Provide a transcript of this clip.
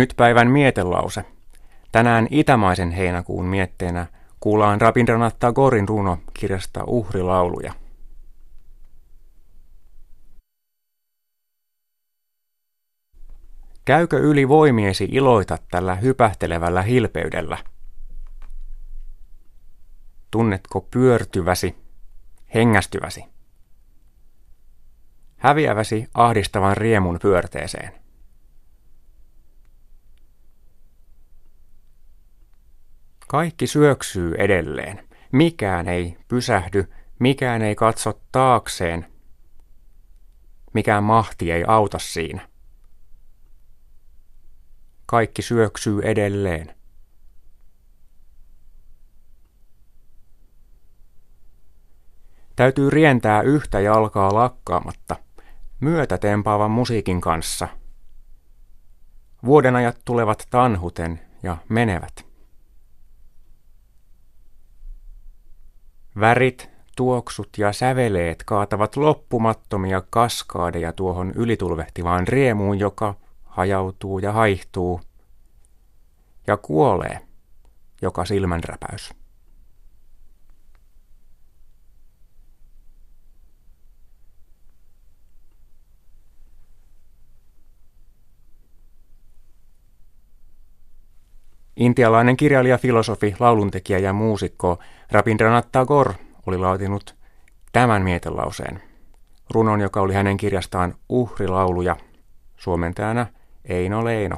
Nyt päivän mietelause. Tänään itämaisen heinäkuun mietteenä kuullaan Rabindranath Tagorin runo kirjasta Uhrilauluja. Käykö yli voimiesi iloita tällä hypähtelevällä hilpeydellä? Tunnetko pyörtyväsi, hengästyväsi? Häviäväsi ahdistavan riemun pyörteeseen? Kaikki syöksyy edelleen. Mikään ei pysähdy, mikään ei katso taakseen, mikään mahti ei auta siinä. Kaikki syöksyy edelleen. Täytyy rientää yhtä jalkaa lakkaamatta, myötätempaavan musiikin kanssa. Vuodenajat tulevat tanhuten ja menevät. Värit, tuoksut ja säveleet kaatavat loppumattomia kaskaadeja tuohon ylitulvehtivaan riemuun, joka hajautuu ja haihtuu ja kuolee joka silmänräpäys. Intialainen kirjailija, filosofi, lauluntekijä ja muusikko Rabindranath Tagore oli laatinut tämän mietelauseen. Runon, joka oli hänen kirjastaan Uhrilauluja, suomentajana Eino Leino.